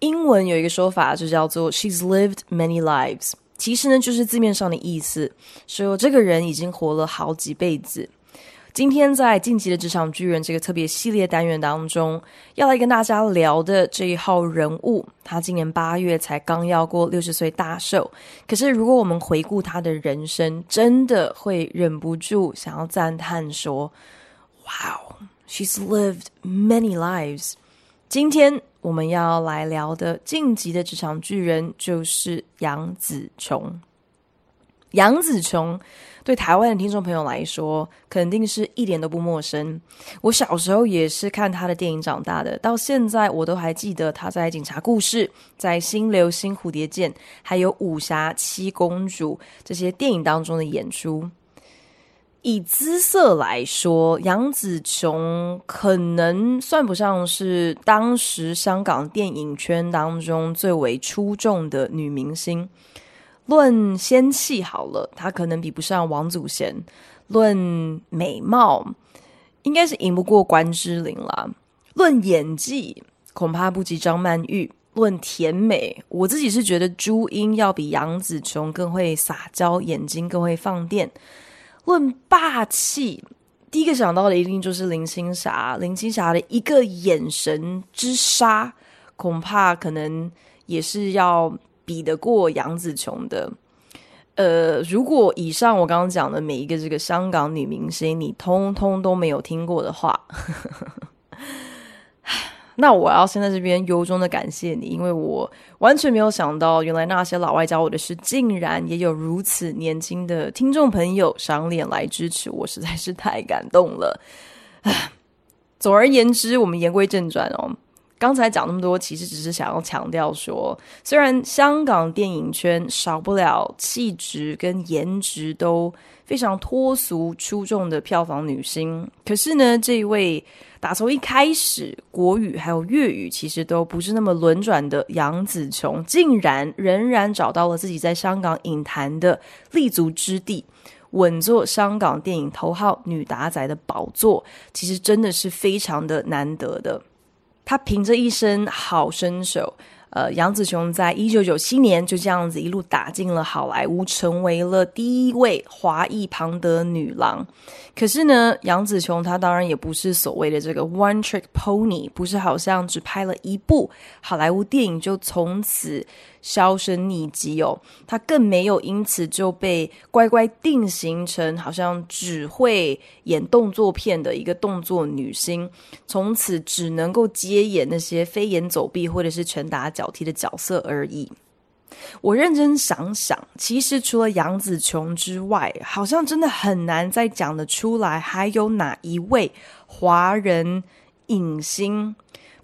英文有一个说法，就叫做 "She's lived many lives"，其实呢就是字面上的意思，说这个人已经活了好几辈子。今天在《晋级的职场巨人》这个特别系列单元当中，要来跟大家聊的这一号人物，他今年八月才刚要过六十岁大寿。可是如果我们回顾他的人生，真的会忍不住想要赞叹说：“Wow, she's lived many lives。”今天。我们要来聊的晋级的职场巨人就是杨紫琼。杨紫琼对台湾的听众朋友来说，肯定是一点都不陌生。我小时候也是看她的电影长大的，到现在我都还记得她在《警察故事》、在《新流星蝴蝶剑》、还有《武侠七公主》这些电影当中的演出。以姿色来说，杨紫琼可能算不上是当时香港电影圈当中最为出众的女明星。论仙气好了，她可能比不上王祖贤；论美貌，应该是赢不过关之琳啦；论演技，恐怕不及张曼玉；论甜美，我自己是觉得朱茵要比杨紫琼更会撒娇，眼睛更会放电。论霸气，第一个想到的一定就是林青霞。林青霞的一个眼神之杀，恐怕可能也是要比得过杨紫琼的。呃，如果以上我刚刚讲的每一个这个香港女明星，你通通都没有听过的话。那我要先在这边由衷的感谢你，因为我完全没有想到，原来那些老外教我的事，竟然也有如此年轻的听众朋友赏脸来支持我，实在是太感动了。唉，总而言之，我们言归正传哦。刚才讲那么多，其实只是想要强调说，虽然香港电影圈少不了气质跟颜值都非常脱俗出众的票房女星，可是呢，这一位打从一开始国语还有粤语其实都不是那么轮转的杨紫琼，竟然仍然找到了自己在香港影坛的立足之地，稳坐香港电影头号女打仔的宝座，其实真的是非常的难得的。他凭着一身好身手，呃，杨紫琼在一九九七年就这样子一路打进了好莱坞，成为了第一位华裔庞德女郎。可是呢，杨紫琼她当然也不是所谓的这个 one trick pony，不是好像只拍了一部好莱坞电影就从此销声匿迹哦。她更没有因此就被乖乖定型成好像只会演动作片的一个动作女星，从此只能够接演那些飞檐走壁或者是拳打脚踢的角色而已。我认真想想，其实除了杨紫琼之外，好像真的很难再讲得出来，还有哪一位华人影星，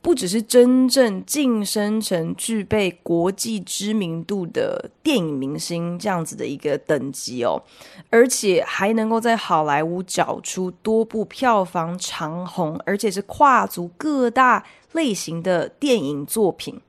不只是真正晋升成具备国际知名度的电影明星这样子的一个等级哦，而且还能够在好莱坞找出多部票房长红，而且是跨足各大类型的电影作品。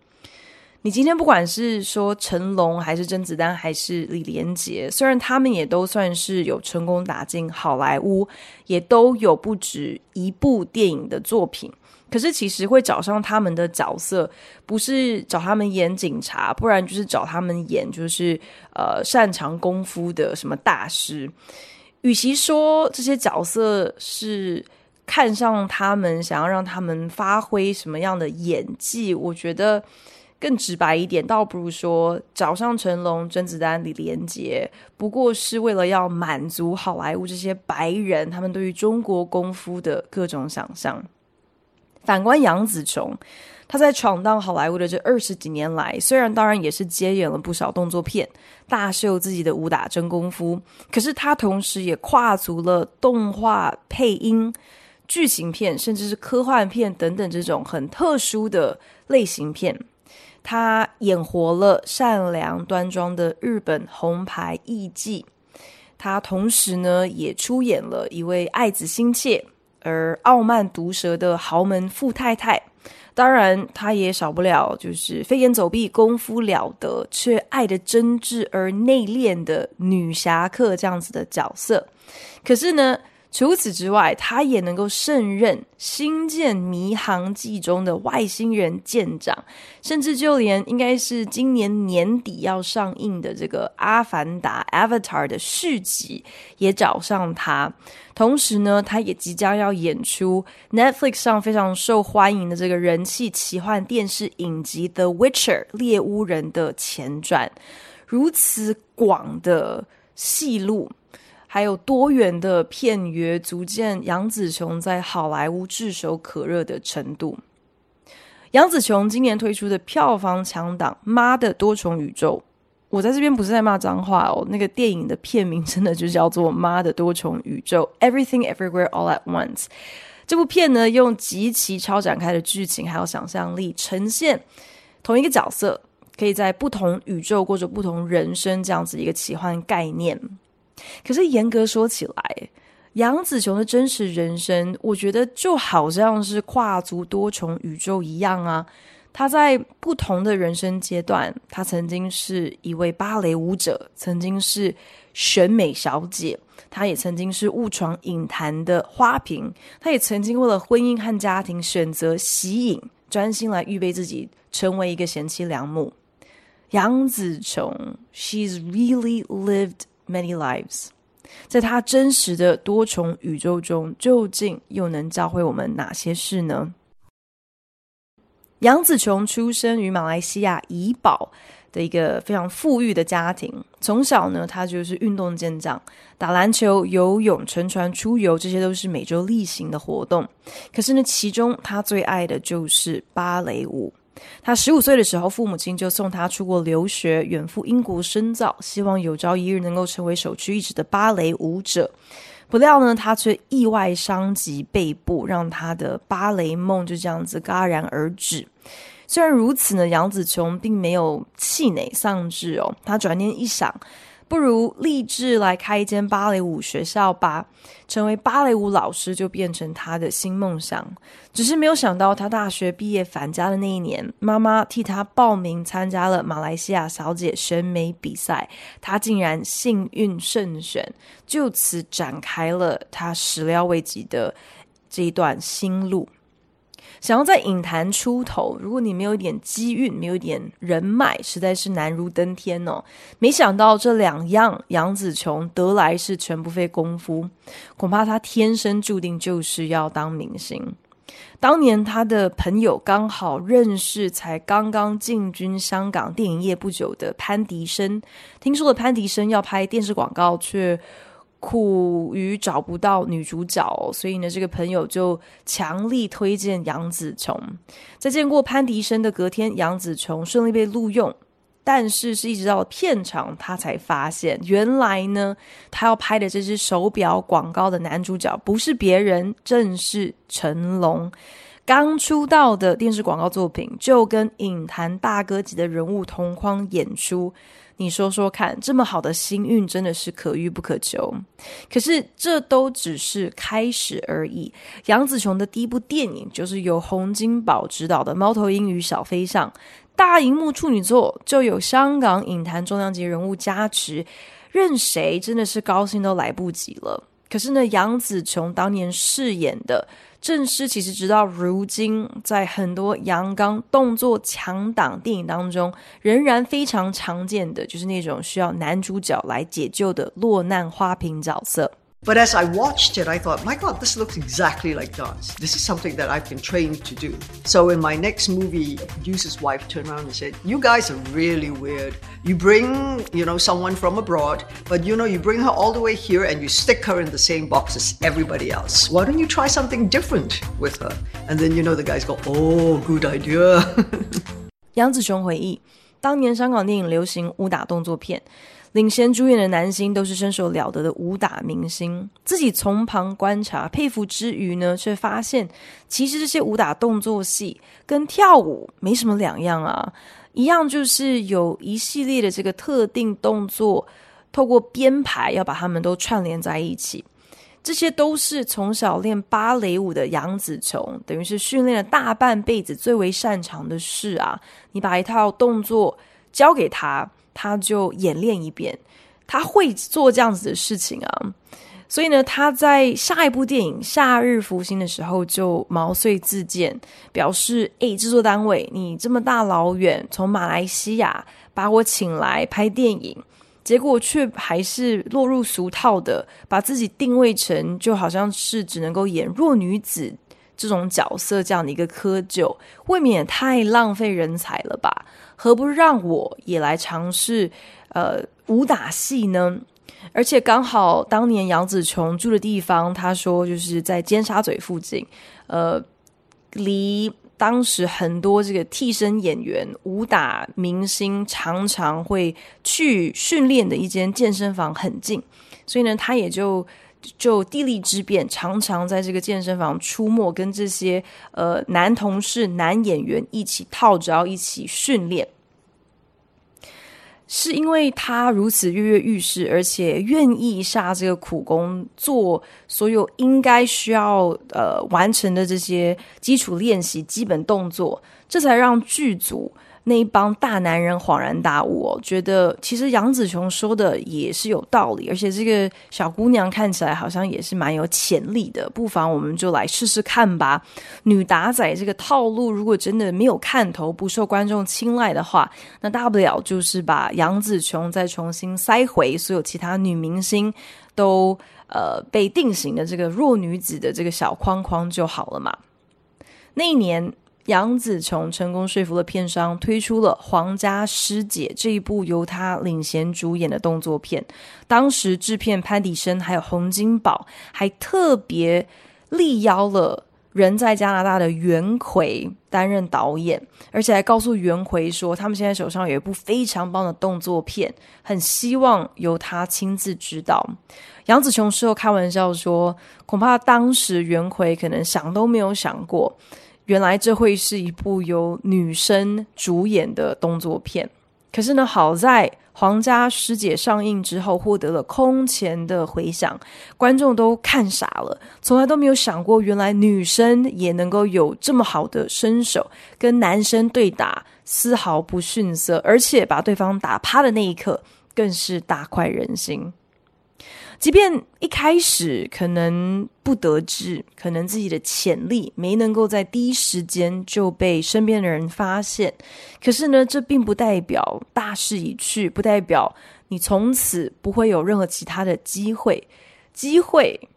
你今天不管是说成龙，还是甄子丹，还是李连杰，虽然他们也都算是有成功打进好莱坞，也都有不止一部电影的作品。可是，其实会找上他们的角色，不是找他们演警察，不然就是找他们演就是呃擅长功夫的什么大师。与其说这些角色是看上他们，想要让他们发挥什么样的演技，我觉得更直白一点，倒不如说找上成龙、甄子丹、李连杰，不过是为了要满足好莱坞这些白人他们对于中国功夫的各种想象。反观杨紫琼，她在闯荡好莱坞的这二十几年来，虽然当然也是接演了不少动作片，大秀自己的武打真功夫，可是她同时也跨足了动画配音、剧情片，甚至是科幻片等等这种很特殊的类型片。他演活了善良端庄的日本红牌艺妓。他同时呢，也出演了一位爱子心切而傲慢毒舌的豪门富太太。当然，他也少不了就是飞檐走壁、功夫了得，却爱得真挚而内敛的女侠客这样子的角色。可是呢，除此之外，他也能够胜任《星舰迷航记》中的外星人舰长，甚至就连应该是今年年底要上映的这个《阿凡达》（Avatar） 的续集也找上他。同时呢，他也即将要演出 Netflix 上非常受欢迎的这个人气奇幻电视影集《The Witcher》猎巫人的前传，如此广的戏路。还有多元的片约，足见杨紫琼在好莱坞炙手可热的程度。杨紫琼今年推出的票房强档《妈的多重宇宙》，我在这边不是在骂脏话哦，那个电影的片名真的就叫做《妈的多重宇宙》（Everything Everywhere All at Once）。这部片呢，用极其超展开的剧情还有想象力，呈现同一个角色可以在不同宇宙过着不同人生这样子一个奇幻概念。可是严格说起来，杨紫琼的真实人生，我觉得就好像是跨足多重宇宙一样啊。她在不同的人生阶段，她曾经是一位芭蕾舞者，曾经是选美小姐，她也曾经是误闯影坛的花瓶，她也曾经为了婚姻和家庭选择息影，专心来预备自己成为一个贤妻良母。杨紫琼，she's really lived Many lives，在他真实的多重宇宙中，究竟又能教会我们哪些事呢？杨紫琼出生于马来西亚怡保的一个非常富裕的家庭，从小呢，他就是运动健将，打篮球、游泳、乘船出游，这些都是每周例行的活动。可是呢，其中他最爱的就是芭蕾舞。他十五岁的时候，父母亲就送他出国留学，远赴英国深造，希望有朝一日能够成为首屈一指的芭蕾舞者。不料呢，他却意外伤及背部，让他的芭蕾梦就这样子戛然而止。虽然如此呢，杨紫琼并没有气馁丧志哦，他转念一想。不如立志来开一间芭蕾舞学校吧，成为芭蕾舞老师就变成他的新梦想。只是没有想到，他大学毕业返家的那一年，妈妈替他报名参加了马来西亚小姐选美比赛，他竟然幸运胜选，就此展开了他始料未及的这一段新路。想要在影坛出头，如果你没有一点机运，没有一点人脉，实在是难如登天哦。没想到这两样，杨紫琼得来是全不费功夫，恐怕她天生注定就是要当明星。当年他的朋友刚好认识才刚刚进军香港电影业不久的潘迪生，听说了潘迪生要拍电视广告，却苦于找不到女主角，所以呢，这个朋友就强力推荐杨紫琼。在见过潘迪生的隔天，杨紫琼顺利被录用，但是是一直到片场，他才发现，原来呢，他要拍的这支手表广告的男主角不是别人，正是成龙。刚出道的电视广告作品，就跟影坛大哥级的人物同框演出。你说说看，这么好的星运真的是可遇不可求。可是这都只是开始而已。杨紫琼的第一部电影就是由洪金宝执导的《猫头鹰与小飞象》，大荧幕处女作，就有香港影坛重量级人物加持，任谁真的是高兴都来不及了。可是呢，杨紫琼当年饰演的。正是，其实直到如今，在很多阳刚动作强档电影当中，仍然非常常见的，就是那种需要男主角来解救的落难花瓶角色。But as I watched it, I thought, my God, this looks exactly like dance. This is something that I've been trained to do. So in my next movie, producer's wife turned around and said, you guys are really weird. You bring, you know, someone from abroad, but you know, you bring her all the way here and you stick her in the same box as everybody else. Why don't you try something different with her? And then, you know, the guys go, oh, good idea. 杨紫琼回忆，当年香港电影流行武打动作片。 领衔主演的男星都是身手了得的武打明星，自己从旁观察佩服之余呢，却发现其实这些武打动作戏跟跳舞没什么两样啊。一样就是有一系列的这个特定动作，透过编排要把它们都串联在一起。这些都是从小练芭蕾舞的杨紫琼，等于是训练了大半辈子最为擅长的事啊！你把一套动作交给他，他就演练一遍，他会做这样子的事情啊！所以呢，他在下一部电影《夏日福星》的时候就毛遂自荐，表示：“哎，制作单位，你这么大老远从马来西亚把我请来拍电影。”结果却还是落入俗套的，把自己定位成就好像是只能够演弱女子这种角色，这样的一个科就，未免也太浪费人才了吧？何不让我也来尝试呃武打戏呢？而且刚好当年杨紫琼住的地方，她说就是在尖沙咀附近，呃，离。当时很多这个替身演员、武打明星常常会去训练的一间健身房很近，所以呢，他也就就地利之便，常常在这个健身房出没，跟这些呃男同事、男演员一起套招，一起训练。是因为他如此跃跃欲试，而且愿意下这个苦功，做所有应该需要呃完成的这些基础练习、基本动作，这才让剧组。那一帮大男人恍然大悟哦，觉得其实杨紫琼说的也是有道理，而且这个小姑娘看起来好像也是蛮有潜力的，不妨我们就来试试看吧。女打仔这个套路，如果真的没有看头，不受观众青睐的话，那大不了就是把杨紫琼再重新塞回所有其他女明星都呃被定型的这个弱女子的这个小框框就好了嘛。那一年。杨紫琼成功说服了片商，推出了《皇家师姐》这一部由她领衔主演的动作片。当时制片潘迪生还有洪金宝还特别力邀了人在加拿大的袁奎担任导演，而且还告诉袁奎说，他们现在手上有一部非常棒的动作片，很希望由他亲自指导。杨紫琼事后开玩笑说，恐怕当时袁奎可能想都没有想过。原来这会是一部由女生主演的动作片，可是呢，好在《皇家师姐》上映之后获得了空前的回响，观众都看傻了，从来都没有想过，原来女生也能够有这么好的身手，跟男生对打丝毫不逊色，而且把对方打趴的那一刻更是大快人心。即便一开始可能不得志，可能自己的潜力没能够在第一时间就被身边的人发现，可是呢，这并不代表大势已去，不代表你从此不会有任何其他的机会。机会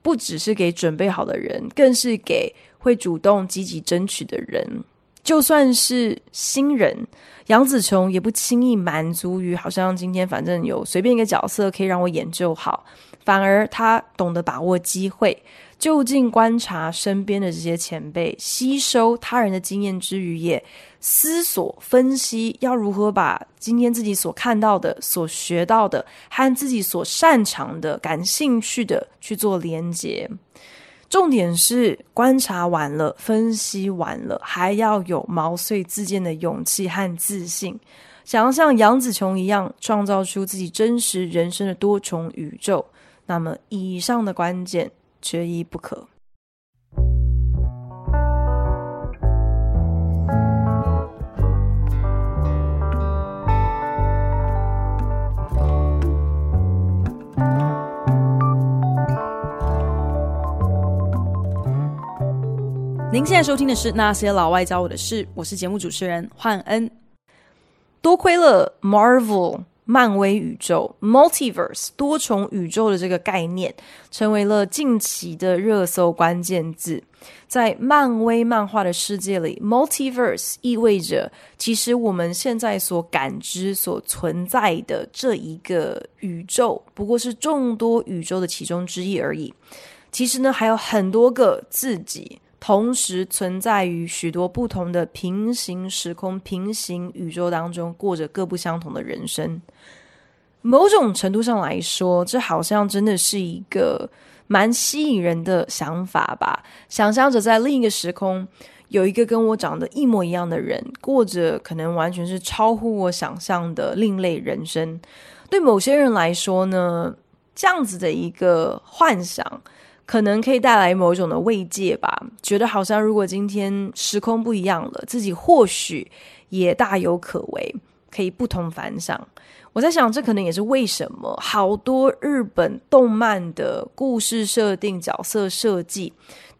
不只是给准备好的人，更是给会主动积极争取的人。就算是新人，杨紫琼也不轻易满足于好像今天反正有随便一个角色可以让我演就好，反而他懂得把握机会，就近观察身边的这些前辈，吸收他人的经验之余，也思索分析要如何把今天自己所看到的、所学到的和自己所擅长的、感兴趣的去做连接。重点是观察完了，分析完了，还要有毛遂自荐的勇气和自信，想要像杨紫琼一样创造出自己真实人生的多重宇宙。那么，以上的关键缺一不可。您现在收听的是《那些老外教我的事》，我是节目主持人焕恩。多亏了 Marvel 漫威宇宙 Multiverse 多重宇宙的这个概念，成为了近期的热搜关键字。在漫威漫画的世界里，Multiverse 意味着，其实我们现在所感知、所存在的这一个宇宙，不过是众多宇宙的其中之一而已。其实呢，还有很多个自己。同时存在于许多不同的平行时空、平行宇宙当中，过着各不相同的人生。某种程度上来说，这好像真的是一个蛮吸引人的想法吧。想象着在另一个时空，有一个跟我长得一模一样的人，过着可能完全是超乎我想象的另类人生。对某些人来说呢，这样子的一个幻想，可能可以带来某一种的慰藉吧。觉得好像如果今天时空不一样了，自己或许也大有可为，可以不同凡响。我在想，这可能也是为什么好多日本动漫的故事设定、角色设计。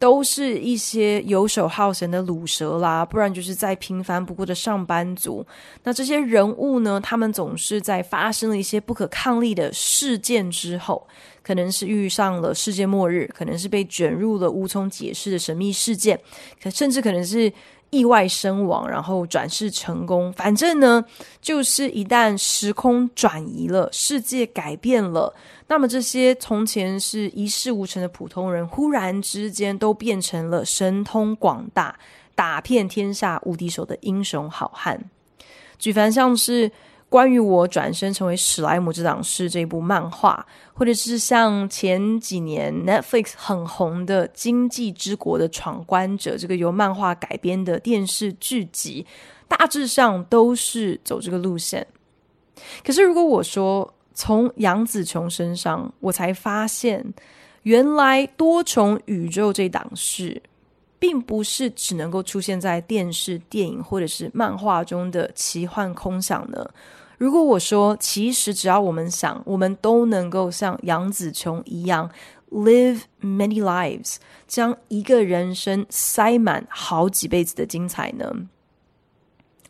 都是一些游手好闲的鲁蛇啦，不然就是再平凡不过的上班族。那这些人物呢，他们总是在发生了一些不可抗力的事件之后，可能是遇上了世界末日，可能是被卷入了无从解释的神秘事件，可甚至可能是。意外身亡，然后转世成功。反正呢，就是一旦时空转移了，世界改变了，那么这些从前是一事无成的普通人，忽然之间都变成了神通广大、打遍天下无敌手的英雄好汉。举凡像是。关于我转身成为史莱姆这档事这部漫画，或者是像前几年 Netflix 很红的《经济之国的闯关者》这个由漫画改编的电视剧集，大致上都是走这个路线。可是如果我说从杨紫琼身上，我才发现原来多重宇宙这档事，并不是只能够出现在电视、电影或者是漫画中的奇幻空想呢？如果我说，其实只要我们想，我们都能够像杨紫琼一样 live many lives，将一个人生塞满好几辈子的精彩呢？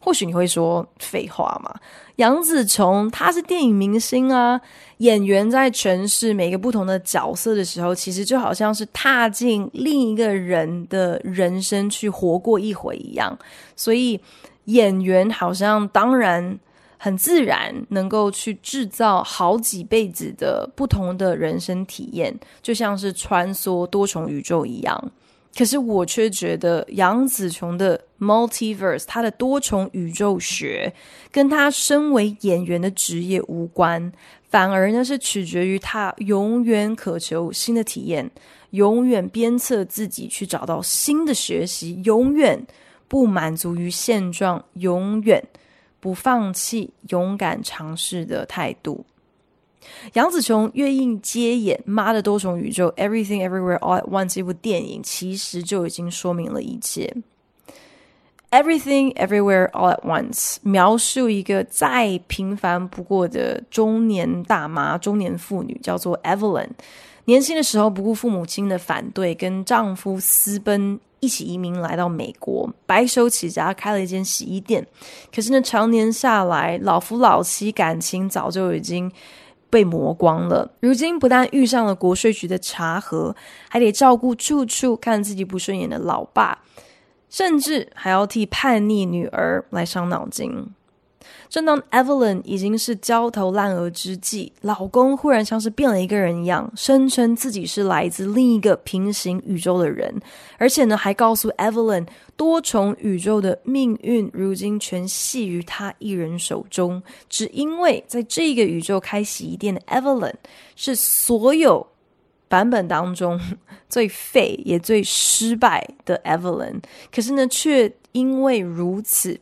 或许你会说废话嘛？杨紫琼她是电影明星啊，演员在诠释每个不同的角色的时候，其实就好像是踏进另一个人的人生去活过一回一样，所以演员好像当然。很自然能够去制造好几辈子的不同的人生体验，就像是穿梭多重宇宙一样。可是我却觉得杨紫琼的 multiverse，她的多重宇宙学，跟她身为演员的职业无关，反而呢是取决于她永远渴求新的体验，永远鞭策自己去找到新的学习，永远不满足于现状，永远。不放弃、勇敢尝试的态度。杨紫琼愿意接演《妈的多重宇宙》（Everything Everywhere All at Once） 这部电影，其实就已经说明了一切。Everything Everywhere All at Once 描述一个再平凡不过的中年大妈、中年妇女，叫做 Evelyn。年轻的时候不顾父母亲的反对，跟丈夫私奔。一起移民来到美国，白手起家开了一间洗衣店。可是呢，常年下来，老夫老妻感情早就已经被磨光了。如今不但遇上了国税局的查核，还得照顾处处看自己不顺眼的老爸，甚至还要替叛逆女儿来伤脑筋。正当 Evelyn 已经是焦头烂额之际，老公忽然像是变了一个人一样，声称自己是来自另一个平行宇宙的人，而且呢，还告诉 Evelyn 多重宇宙的命运如今全系于他一人手中，只因为在这个宇宙开洗衣店的 Evelyn 是所有版本当中 最废也最失败的 Evelyn，可是呢，却因为如此。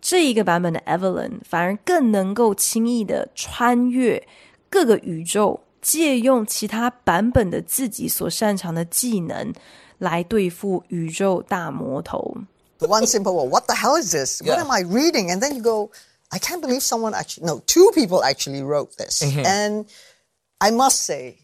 这一个版本的 Evelyn 反而更能够轻易的穿越各个宇宙，借用其他版本的自己所擅长的技能来对付宇宙大魔头。One simple word, what the hell is this? What am I reading? And then you go, I can't believe someone actually, no, two people actually wrote this. And I must say,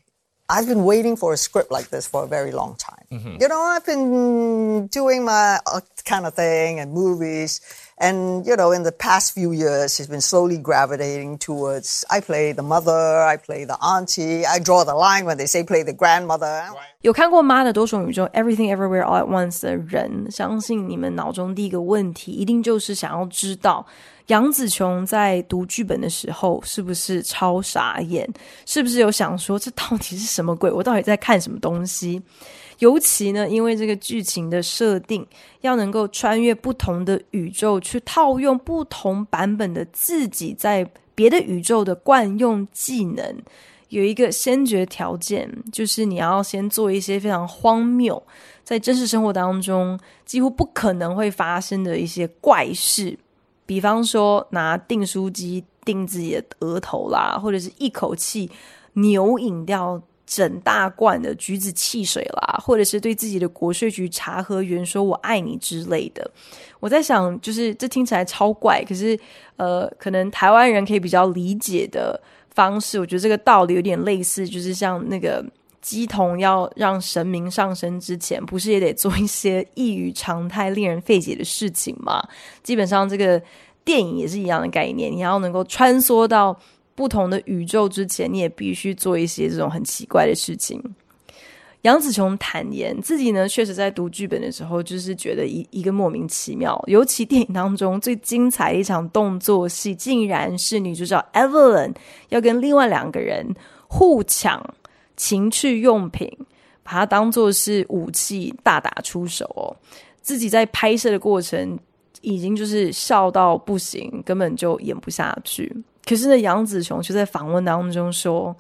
I've been waiting for a script like this for a very long time. You know, I've been doing my kind of thing and movies. And, you know, in the past few years, he's been slowly gravitating towards, I play the mother, I play the auntie, I draw the line when they say play the grandmother. 有看过《妈的多重宇宙》Everything Everywhere All at Once 的人，相信你们脑中第一个问题，一定就是想要知道杨紫琼在读剧本的时候是不是超傻眼，是不是有想说这到底是什么鬼？我到底在看什么东西？ 尤其呢，因为这个剧情的设定要能够穿越不同的宇宙，去套用不同版本的自己在别的宇宙的惯用技能，有一个先决条件，就是你要先做一些非常荒谬、在真实生活当中几乎不可能会发生的一些怪事，比方说拿订书机订自己的额头啦，或者是一口气牛饮掉整大罐的橘子汽水啦，或者是对自己的国税局查核员说我爱你之类的。我在想，就是这听起来超怪，可是呃，可能台湾人可以比较理解的方式，我觉得这个道理有点类似，就是像那个。鸡童要让神明上身之前，不是也得做一些异于常态、令人费解的事情吗？基本上，这个电影也是一样的概念。你要能够穿梭到不同的宇宙之前，你也必须做一些这种很奇怪的事情。杨紫琼坦言自己呢，确实在读剧本的时候，就是觉得一一个莫名其妙。尤其电影当中最精彩的一场动作戏，竟然是女主角 Evelyn 要跟另外两个人互抢。情趣用品，把它当做是武器，大打出手哦。自己在拍摄的过程已经就是笑到不行，根本就演不下去。可是呢，杨紫琼却在访问当中说，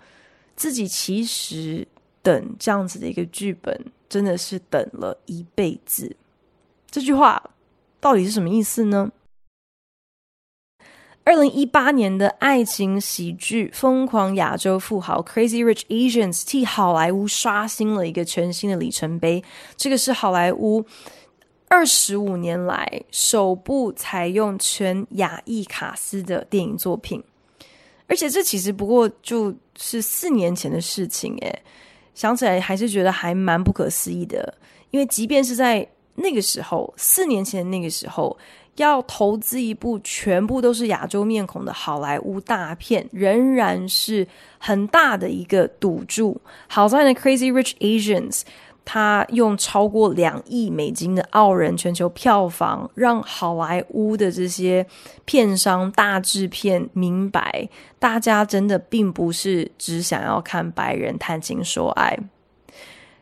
自己其实等这样子的一个剧本，真的是等了一辈子。这句话到底是什么意思呢？二零一八年的爱情喜剧《疯狂亚洲富豪》（Crazy Rich Asians） 替好莱坞刷新了一个全新的里程碑。这个是好莱坞二十五年来首部采用全亚裔卡司的电影作品，而且这其实不过就是四年前的事情。诶，想起来还是觉得还蛮不可思议的，因为即便是在那个时候，四年前的那个时候。要投资一部全部都是亚洲面孔的好莱坞大片，仍然是很大的一个赌注。好在呢，《Crazy Rich Asians》他用超过两亿美金的傲人全球票房，让好莱坞的这些片商大制片明白，大家真的并不是只想要看白人谈情说爱。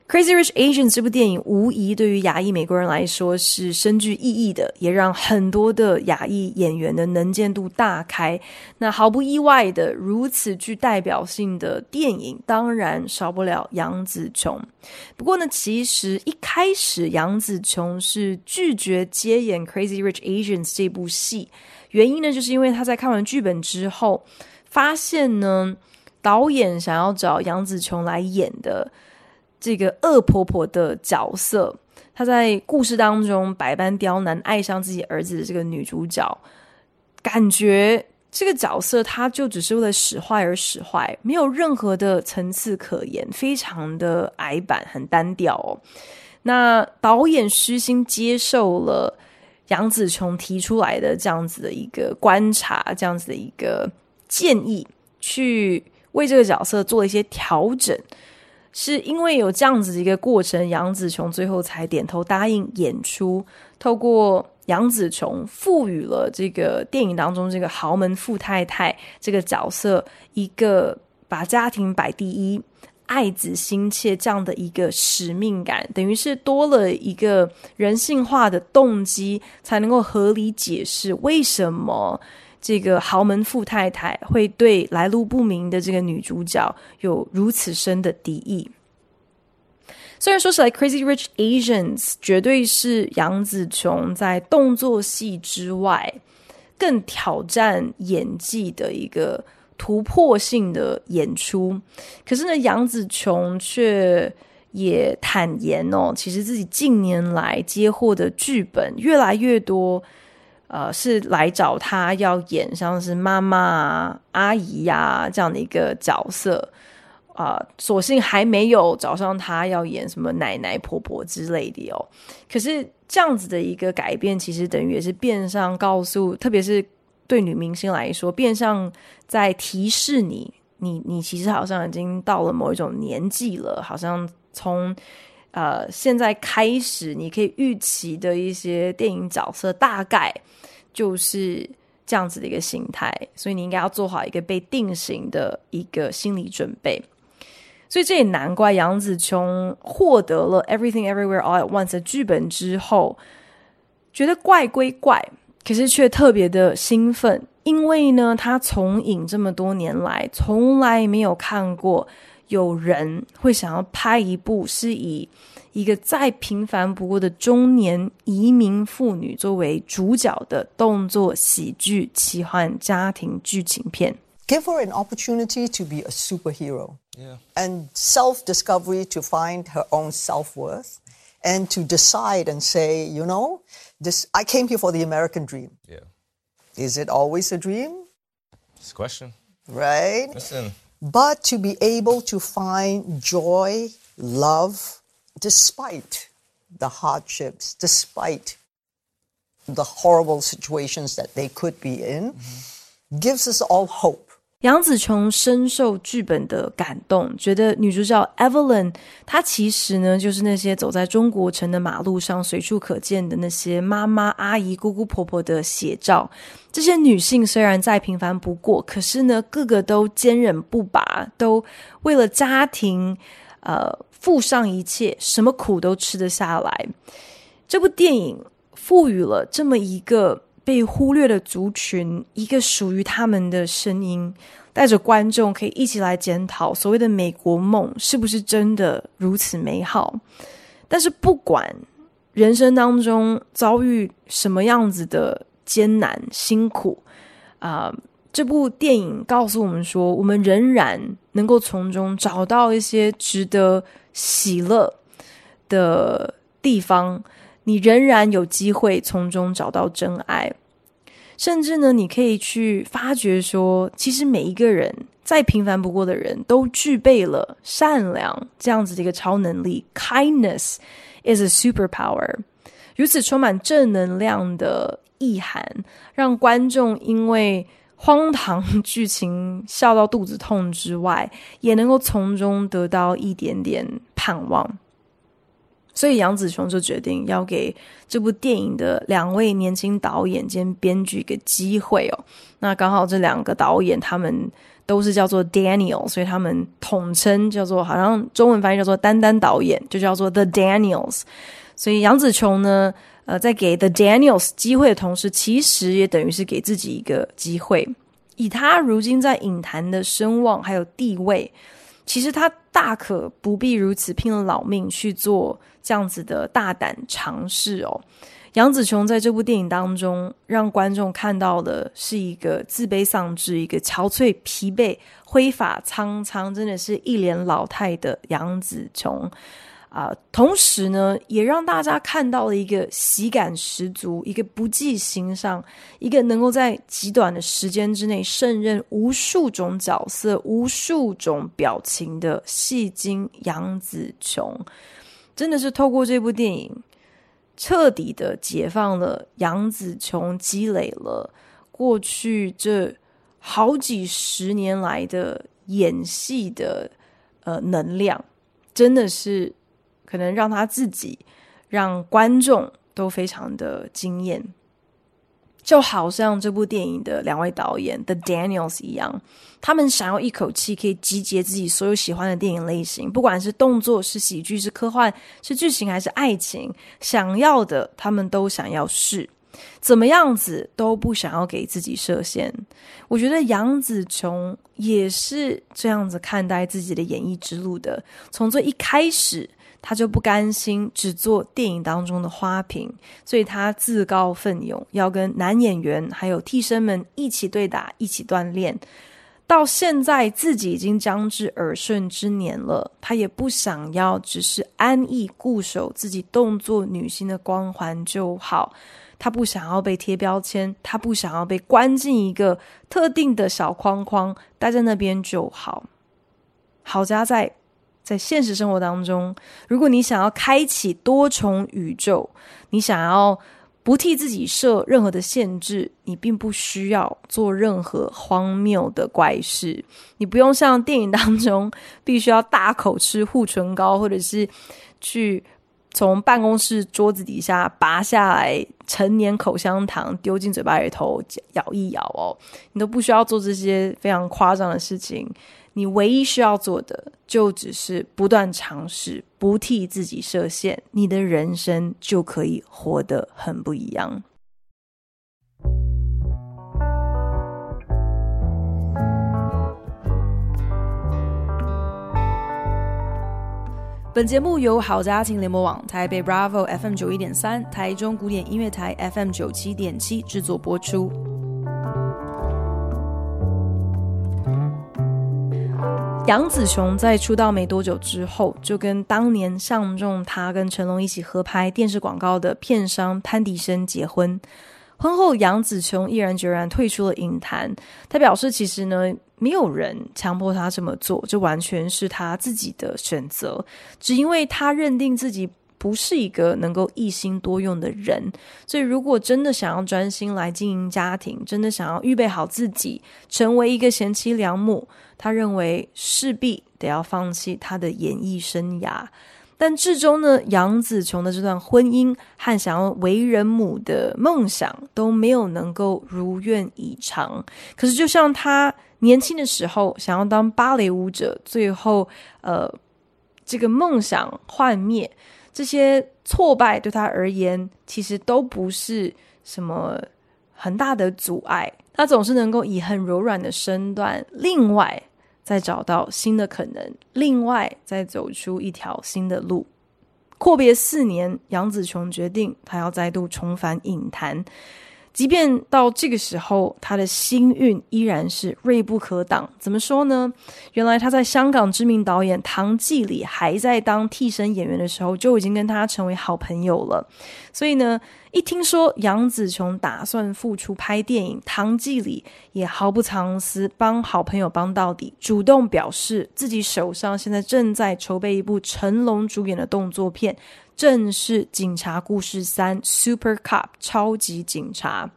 Crazy Rich Asians 这部电影无疑对于亚裔美国人来说是深具意义的，也让很多的亚裔演员的能见度大开。那毫不意外的，如此具代表性的电影，当然少不了杨紫琼。不过呢，其实一开始杨紫琼是拒绝接演 Crazy Rich Asians 这部戏，原因呢，就是因为她在看完剧本之后，发现呢，导演想要找杨紫琼来演的。这个恶婆婆的角色，她在故事当中百般刁难，爱上自己儿子的这个女主角，感觉这个角色她就只是为了使坏而使坏，没有任何的层次可言，非常的矮板，很单调。那导演虚心接受了杨紫琼提出来的这样子的一个观察，这样子的一个建议，去为这个角色做一些调整。是因为有这样子的一个过程，杨紫琼最后才点头答应演出。透过杨紫琼赋予了这个电影当中这个豪门富太太这个角色一个把家庭摆第一、爱子心切这样的一个使命感，等于是多了一个人性化的动机，才能够合理解释为什么。这个豪门富太太会对来路不明的这个女主角有如此深的敌意。虽然说起来，《Crazy Rich Asians》绝对是杨紫琼在动作戏之外更挑战演技的一个突破性的演出。可是呢，杨紫琼却也坦言哦，其实自己近年来接获的剧本越来越多。呃，是来找他要演像是妈妈、阿姨呀、这样的一个角色，啊、呃，所幸还没有找上他要演什么奶奶、婆婆之类的哦。可是这样子的一个改变，其实等于也是变相告诉，特别是对女明星来说，变相在提示你，你你其实好像已经到了某一种年纪了，好像从。呃，现在开始，你可以预期的一些电影角色，大概就是这样子的一个形态，所以你应该要做好一个被定型的一个心理准备。所以这也难怪杨紫琼获得了《Everything Everywhere All at Once》的剧本之后，觉得怪归怪，可是却特别的兴奋，因为呢，他从影这么多年来，从来没有看过。有人会想要拍一部是以一个再平凡不过的中年移民妇女作为主角的动作喜剧奇幻家庭剧情片。Give her an opportunity to be a superhero, yeah, and self-discovery to find her own self-worth, and to decide and say, you know, this I came here for the American dream. Yeah. Is it always a dream? It's a question. Right? Listen. But to be able to find joy, love, despite the hardships, despite the horrible situations that they could be in, mm-hmm. gives us all hope. 杨紫琼深受剧本的感动，觉得女主角 Evelyn 她其实呢，就是那些走在中国城的马路上随处可见的那些妈妈、阿姨、姑姑、婆婆的写照。这些女性虽然再平凡不过，可是呢，个个都坚韧不拔，都为了家庭， 呃，付上一切，什么苦都吃得下来。这部电影赋予了这么一个。被忽略的族群，一个属于他们的声音，带着观众可以一起来检讨所谓的美国梦是不是真的如此美好。但是不管人生当中遭遇什么样子的艰难辛苦，啊、呃，这部电影告诉我们说，我们仍然能够从中找到一些值得喜乐的地方。你仍然有机会从中找到真爱，甚至呢，你可以去发觉说，其实每一个人再平凡不过的人都具备了善良这样子的一个超能力。Kindness is a superpower。如此充满正能量的意涵，让观众因为荒唐剧情笑到肚子痛之外，也能够从中得到一点点盼望。所以杨紫琼就决定要给这部电影的两位年轻导演兼编剧一个机会哦。那刚好这两个导演他们都是叫做 Daniel，所以他们统称叫做好像中文翻译叫做丹丹导演，就叫做 The Daniels。所以杨紫琼呢，呃，在给 The Daniels 机会的同时，其实也等于是给自己一个机会。以他如今在影坛的声望还有地位，其实他大可不必如此拼了老命去做。这样子的大胆尝试哦，杨紫琼在这部电影当中，让观众看到的是一个自卑丧志、一个憔悴疲惫、挥发苍苍，真的是一脸老态的杨紫琼啊、同时呢，也让大家看到了一个喜感十足、一个不计形上、一个能够在极短的时间之内胜任无数种角色、无数种表情的戏精杨紫琼。真的是透过这部电影，彻底的解放了杨紫琼积累了过去这好几十年来的演戏的呃能量，真的是可能让他自己、让观众都非常的惊艳。就好像这部电影的两位导演 The Daniels 一样，他们想要一口气可以集结自己所有喜欢的电影类型，不管是动作、是喜剧、是科幻、是剧情还是爱情，想要的他们都想要试，怎么样子都不想要给自己设限。我觉得杨紫琼也是这样子看待自己的演艺之路的，从最一开始。他就不甘心只做电影当中的花瓶，所以他自告奋勇要跟男演员还有替身们一起对打，一起锻炼。到现在自己已经将至耳顺之年了，他也不想要只是安逸固守自己动作女星的光环就好。他不想要被贴标签，他不想要被关进一个特定的小框框，待在那边就好。好家在。在现实生活当中，如果你想要开启多重宇宙，你想要不替自己设任何的限制，你并不需要做任何荒谬的怪事。你不用像电影当中必须要大口吃护唇膏，或者是去从办公室桌子底下拔下来成年口香糖丢进嘴巴里头咬一咬哦，你都不需要做这些非常夸张的事情。你唯一需要做的，就只是不断尝试，不替自己设限，你的人生就可以活得很不一样。本节目由好家庭联播网、台北 Bravo FM 九一点三、台中古典音乐台 FM 九七点七制作播出。杨紫琼在出道没多久之后，就跟当年相中她跟成龙一起合拍电视广告的片商潘迪生结婚。婚后，杨紫琼毅然决然退出了影坛。她表示，其实呢，没有人强迫她这么做，这完全是她自己的选择。只因为她认定自己不是一个能够一心多用的人，所以如果真的想要专心来经营家庭，真的想要预备好自己成为一个贤妻良母，他认为势必得要放弃他的演艺生涯。但至终呢，杨紫琼的这段婚姻和想要为人母的梦想都没有能够如愿以偿。可是，就像他年轻的时候想要当芭蕾舞者，最后呃，这个梦想幻灭，这些挫败对他而言其实都不是什么很大的阻碍。他总是能够以很柔软的身段，另外。再找到新的可能，另外再走出一条新的路。阔别四年，杨紫琼决定她要再度重返影坛。即便到这个时候，他的星运依然是锐不可挡。怎么说呢？原来他在香港知名导演唐季礼还在当替身演员的时候，就已经跟他成为好朋友了。所以呢，一听说杨紫琼打算复出拍电影，唐季礼也毫不藏私，帮好朋友帮到底，主动表示自己手上现在正在筹备一部成龙主演的动作片。正是《警察故事三》Super Cop 超级警察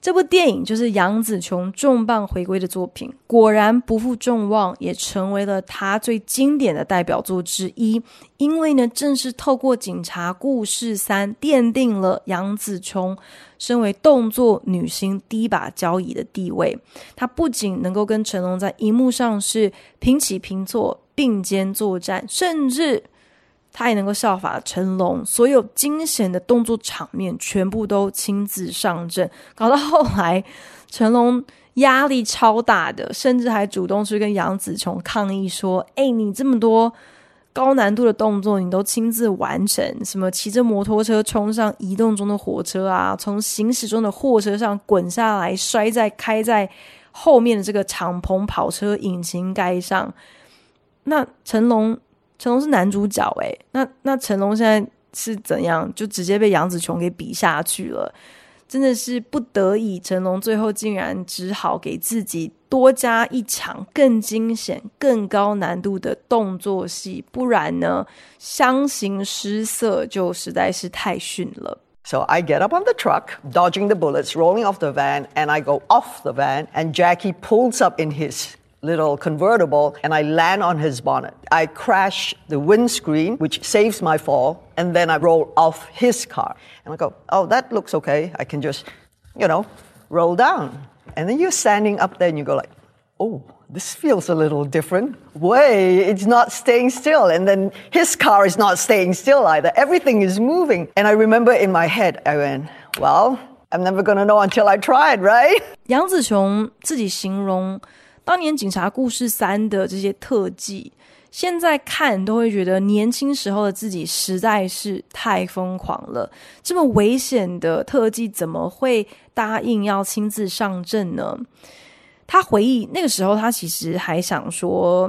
这部电影，就是杨紫琼重磅回归的作品。果然不负众望，也成为了她最经典的代表作之一。因为呢，正是透过《警察故事三》奠定了杨紫琼身为动作女星第一把交椅的地位。她不仅能够跟成龙在荧幕上是平起平坐、并肩作战，甚至。他也能够效法成龙，所有惊险的动作场面全部都亲自上阵，搞到后来成龙压力超大的，甚至还主动去跟杨紫琼抗议说：“哎、你这么多高难度的动作，你都亲自完成，什么骑着摩托车冲上移动中的火车啊，从行驶中的货车上滚下来，摔在开在后面的这个敞篷跑车引擎盖上。”那成龙。成龙是男主角诶，那那成龙现在是怎样？就直接被杨紫琼给比下去了，真的是不得已，成龙最后竟然只好给自己多加一场更惊险、更高难度的动作戏，不然呢，相形失色就实在是太逊了。So I get up on the truck, dodging the bullets, rolling off the van, and I go off the van, and Jackie pulls up in his little convertible and I land on his bonnet. I crash the windscreen, which saves my fall, and then I roll off his car. And I go, oh, that looks okay. I can just, you know, roll down. And then you're standing up there and you go like, oh, this feels a little different. Way, it's not staying still. And then his car is not staying still either. Everything is moving. And I remember in my head, I went, well, I'm never gonna know until I try it, right? 杨紫琼自己形容。 当年《警察故事三》的这些特技，现在看都会觉得年轻时候的自己实在是太疯狂了。这么危险的特技，怎么会答应要亲自上阵呢？他回忆那个时候，他其实还想说，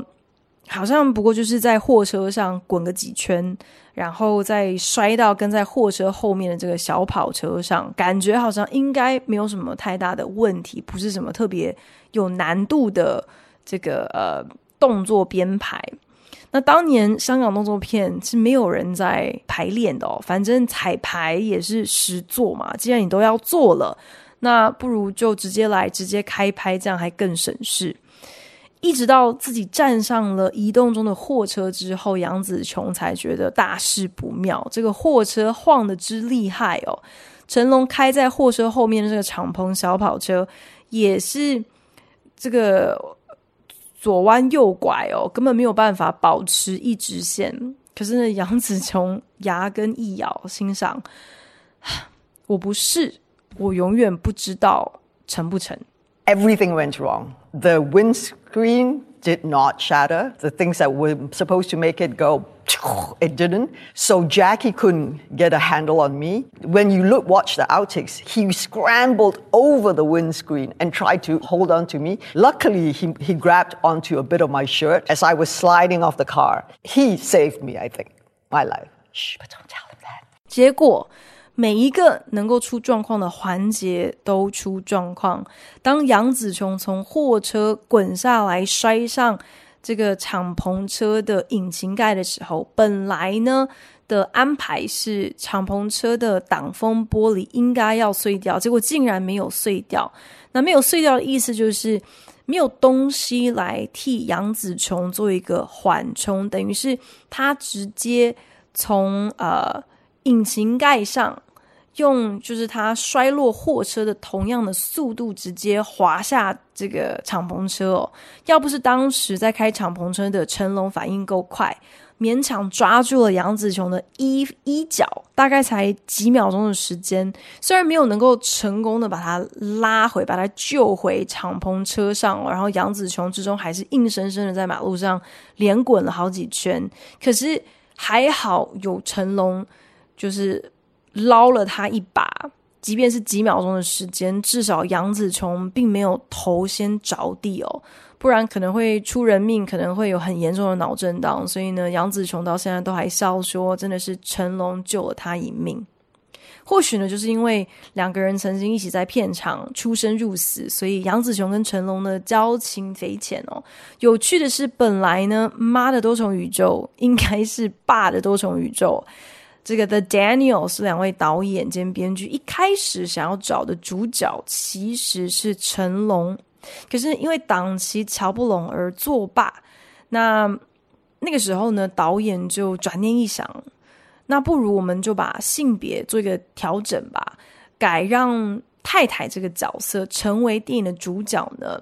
好像不过就是在货车上滚个几圈，然后再摔到跟在货车后面的这个小跑车上，感觉好像应该没有什么太大的问题，不是什么特别。有难度的这个呃动作编排，那当年香港动作片是没有人在排练的哦，反正彩排也是实做嘛。既然你都要做了，那不如就直接来，直接开拍，这样还更省事。一直到自己站上了移动中的货车之后，杨子琼才觉得大事不妙，这个货车晃得之厉害哦。成龙开在货车后面的这个敞篷小跑车也是。这个左弯右拐哦，根本没有办法保持一直线。可是呢，杨子琼牙根一咬，心想：我不是，我永远不知道成不成。Everything went wrong. The windscreen did not shatter. The things that were supposed to make it go it didn't. So Jackie couldn't get a handle on me. When you look, watch the outtakes, he scrambled over the windscreen and tried to hold on to me. Luckily, he, he grabbed onto a bit of my shirt as I was sliding off the car. He saved me, I think, my life. Shh, but don't tell him that. 结果。每一个能够出状况的环节都出状况。当杨紫琼从货车滚下来摔上这个敞篷车的引擎盖的时候，本来呢的安排是敞篷车的挡风玻璃应该要碎掉，结果竟然没有碎掉。那没有碎掉的意思就是没有东西来替杨紫琼做一个缓冲，等于是他直接从呃引擎盖上。用就是他摔落货车的同样的速度，直接滑下这个敞篷车哦。要不是当时在开敞篷车的成龙反应够快，勉强抓住了杨紫琼的衣衣角，大概才几秒钟的时间。虽然没有能够成功的把他拉回，把他救回敞篷车上，然后杨紫琼最终还是硬生生的在马路上连滚了好几圈。可是还好有成龙，就是。捞了他一把，即便是几秒钟的时间，至少杨紫琼并没有头先着地哦，不然可能会出人命，可能会有很严重的脑震荡。所以呢，杨紫琼到现在都还笑说，真的是成龙救了他一命。或许呢，就是因为两个人曾经一起在片场出生入死，所以杨紫琼跟成龙的交情匪浅哦。有趣的是，本来呢，妈的多重宇宙应该是爸的多重宇宙。这个 The Daniels 是两位导演兼编剧，一开始想要找的主角其实是成龙，可是因为档期瞧不拢而作罢。那那个时候呢，导演就转念一想，那不如我们就把性别做一个调整吧，改让太太这个角色成为电影的主角呢。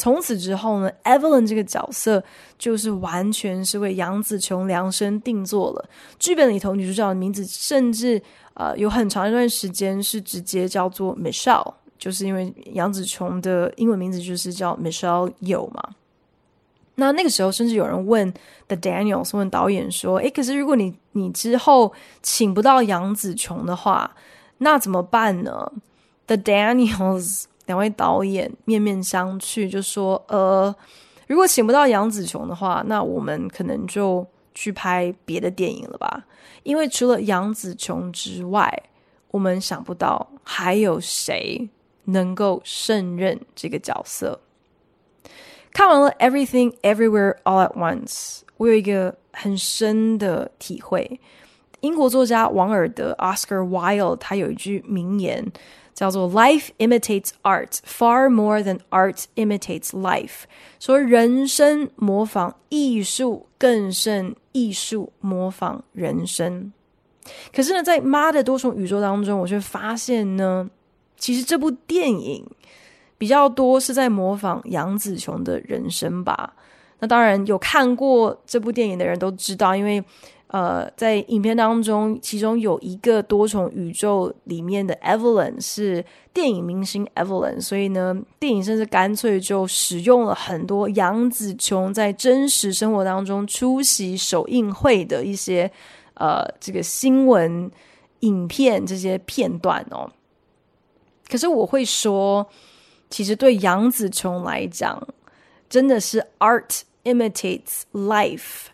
从此之后呢，Evelyn 这个角色就是完全是为杨紫琼量身定做了。剧本里头女主角的名字甚至呃有很长一段时间是直接叫做 Michelle，就是因为杨紫琼的英文名字就是叫 Michelle Yeoh 嘛。那那个时候甚至有人问 The Daniels 问导演说：“诶，可是如果你你之后请不到杨紫琼的话，那怎么办呢？”The Daniels。两位导演面面相觑，就说：“呃，如果请不到杨紫琼的话，那我们可能就去拍别的电影了吧？因为除了杨紫琼之外，我们想不到还有谁能够胜任这个角色。”看完了《Everything Everywhere All at Once》，我有一个很深的体会。英国作家王尔德 （Oscar Wilde） 他有一句名言。叫做 “Life imitates art far more than art imitates life”，说人生模仿艺术更胜艺术模仿人生。可是呢，在《妈的多重宇宙》当中，我却发现呢，其实这部电影比较多是在模仿杨紫琼的人生吧。那当然，有看过这部电影的人都知道，因为。呃，在影片当中，其中有一个多重宇宙里面的 Evelyn 是电影明星 Evelyn，所以呢，电影甚至干脆就使用了很多杨紫琼在真实生活当中出席首映会的一些呃这个新闻影片这些片段哦。可是我会说，其实对杨紫琼来讲，真的是 Art imitates life。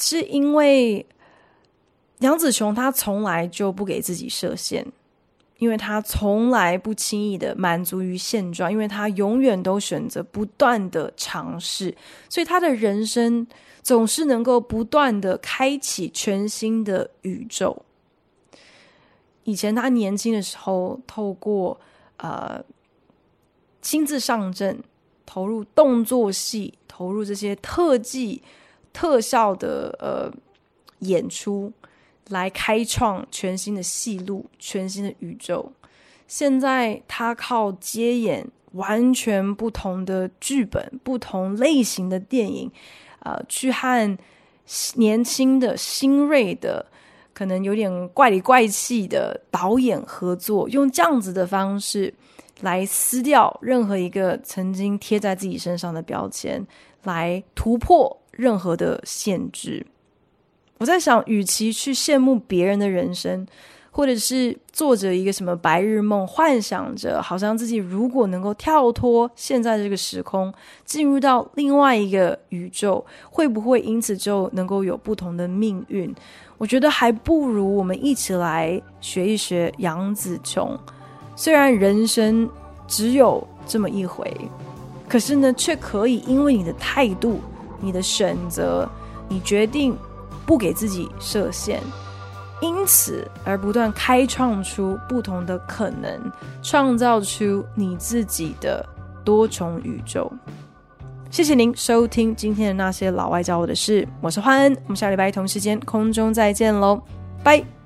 是因为杨紫琼她从来就不给自己设限，因为她从来不轻易的满足于现状，因为她永远都选择不断的尝试，所以她的人生总是能够不断的开启全新的宇宙。以前她年轻的时候，透过呃亲自上阵，投入动作戏，投入这些特技。特效的呃演出，来开创全新的戏路、全新的宇宙。现在他靠接演完全不同的剧本、不同类型的电影，呃，去和年轻的、新锐的、可能有点怪里怪气的导演合作，用这样子的方式来撕掉任何一个曾经贴在自己身上的标签，来突破。任何的限制，我在想，与其去羡慕别人的人生，或者是做着一个什么白日梦，幻想着好像自己如果能够跳脱现在这个时空，进入到另外一个宇宙，会不会因此就能够有不同的命运？我觉得还不如我们一起来学一学杨紫琼。虽然人生只有这么一回，可是呢，却可以因为你的态度、你的选择，你决定不给自己设限。因此而不断开创出不同的可能，创造出你自己的多重宇宙。谢谢您收听今天的那些老外教我的事，我是欢恩，我们下礼拜同时间空中再见喽，拜。